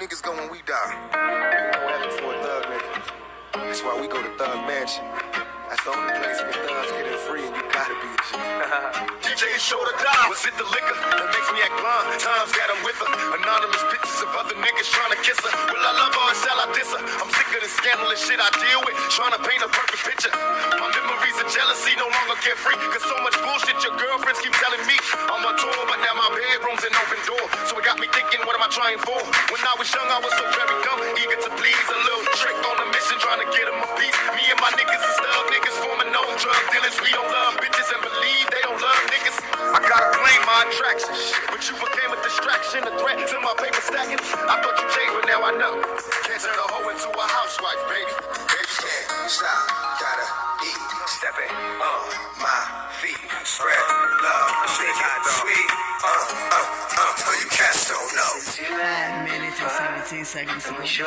niggas go when we die. No heaven for a thug nigga. That's why we go to Thug Mansion. That's the only place where thugs get it free and you gotta be a G. DJ show to die. Was it the liquor that makes me act blind? Times that I'm with her. Anonymous pictures of other niggas trying to kiss her. Will I love her or shall I diss her? I'm sick of the scandalous shit I deal with. Trying to paint a perfect picture. My memories of jealousy no longer carefree. Cause so much bullshit your girlfriends keep telling me. I'm a tour, but now my bedroom's an open door. So it got me thinking, what am I trying for? When I was young, I was so very dumb. Eager to please. A little trick on a mission, trying to get them a piece. Me and my niggas is thug niggas forming known drug dealers. We don't love bitches and believe they don't love niggas. I gotta claim my attraction. But you became a distraction, a threat to my paper stacking. I thought you changed, but now I know. Can't turn a hoe into a housewife, baby. Baby can't stop, gotta eat. Stepping on uh, my 15 seconds ago. Sure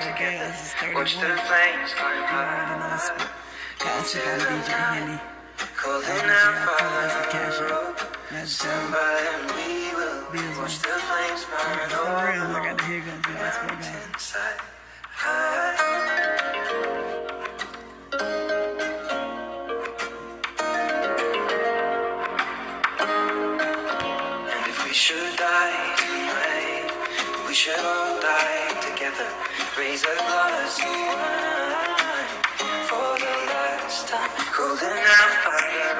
together. Watch the flames climb high. Gotcha by DJ Calling out for Somebody we will. Watch the flames burn. For I got the hiccups. That's my guy. We should all die together. Raise a glass of wine for the last time. Holding out fire.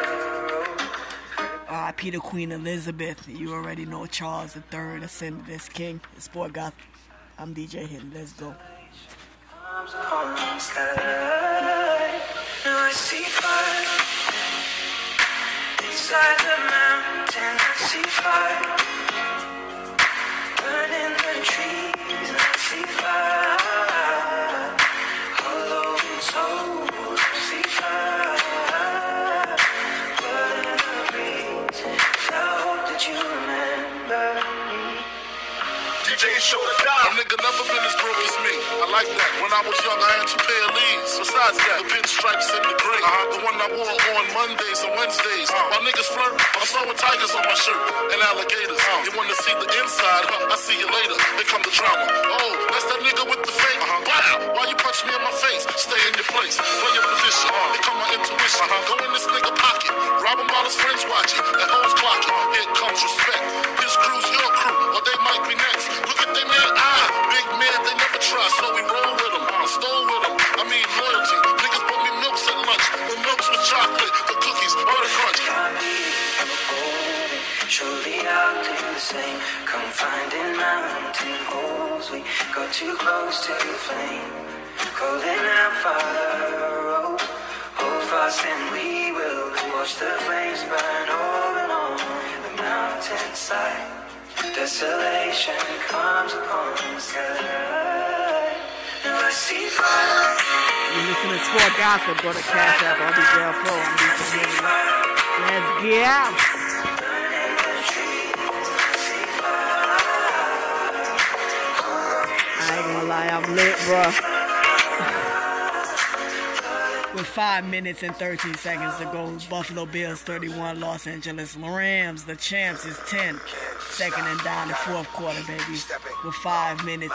R.I.P. to Queen Elizabeth. You already know Charles III ascended as king. It's Boy Goth. I'm DJ Henny. Let's go. arms upon the sky. Now I see fire inside the mountain. DJ show to die. A nigga never been as broke as me. I like that. When I was young, I had two pair of leads. Besides that, the pinstripes and the gray. Uh-huh. The one I wore on Mondays and Wednesdays. Uh-huh. While niggas flirt, I'm sewing tigers on my shirt and alligators. Uh-huh. You wanna see the inside? Huh? I see you later. Here come the drama. Oh, that's that nigga with the fake. Uh-huh. Wow, why you punch me in my face? Stay in your place. Play your position. Uh-huh. Here come my intuition. Uh-huh. Go in this nigga pocket. Rob him while his friends watching. That hoes clocking. Here comes respect. So we roll with them. I stole with them. I mean loyalty. Niggas brought me milks at lunch. The milks with chocolate, the cookies, butter crunch. Surely I'll do the same. Confined in mountain holes, we got too close to the flame. Calling out fire, oh, hold fast and we will watch the flames burn over on the mountainside. Desolation comes upon the sky. Now I You listen to Sport Gossip, go to Cash App, be jail flow. I'm DJ. Let's get out. I'm lit, bruh. With 5 minutes and 13 seconds to go, Buffalo Bills 31, Los Angeles Rams, the champs is 10. Second and down the fourth quarter, baby. With 5 minutes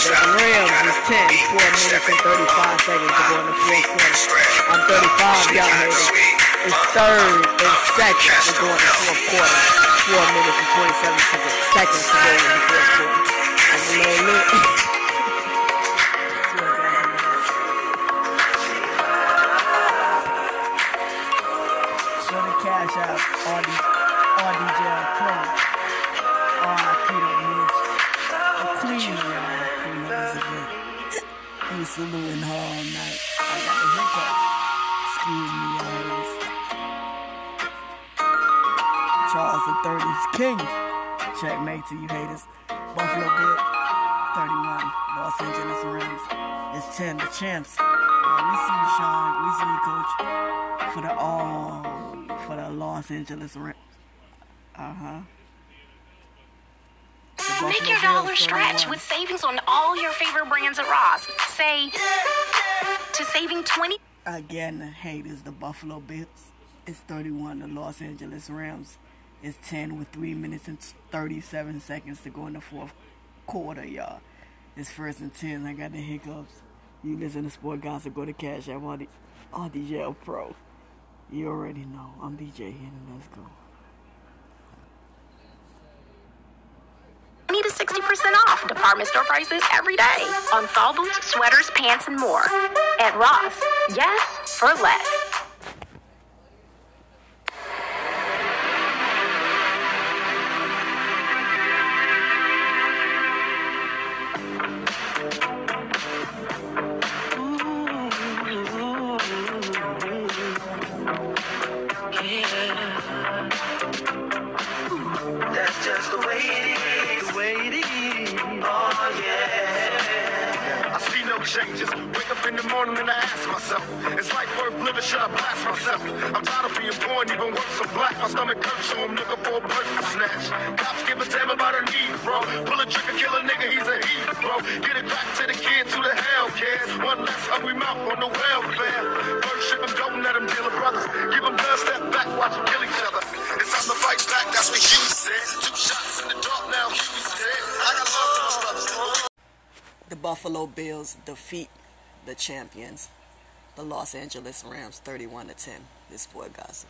The Rams is 10, 12 minutes and 35 seconds to go in the fourth quarter. I'm 35, y'all heard it. It's third and second to go in the fourth quarter. 4 minutes and 27 seconds, seconds to go in the fourth quarter. I'm a little lit. cash out on the We saluting her all night. I got the hiccups. Excuse me, y'all. Charles the Third is king. Checkmate to you haters. Buffalo Bills, 31. Los Angeles Rams. It's 10. The champs. We see you, Sean. varsity coach for the all uh, for the Los Angeles Rams. Uh huh. Make your dollar stretch with savings on all your favorite brands at Ross. Say to saving 20. Again, the hate is the Buffalo Bills It's 31. The Los Angeles Rams It's 10 with 3 minutes and 37 seconds to go in the fourth quarter, y'all. It's first and 10. I got the hiccups. You listen to Sport Gossip, go to Cash App, RDJL Pro. You already know. I'm DJ Henry. Let's go. 20 to 60% off department store prices every day on fall boots, sweaters, pants, and more. At Ross, yes, for less. Changes. Wake up in the morning and I ask myself, is life worth living? Should I blast myself? I'm tired of being poor and even worse, I'm black. My stomach hurts, so I'm looking for a perfect snatch. Cops give a damn about a need, bro. Pull a trigger, kill a nigga, he's a heat, bro. Get it back to the kids who the hell cares. One less hungry mouth on the welfare. Buffalo Bills defeat the champions, the Los Angeles Rams, 31 to 10. This boy gossip.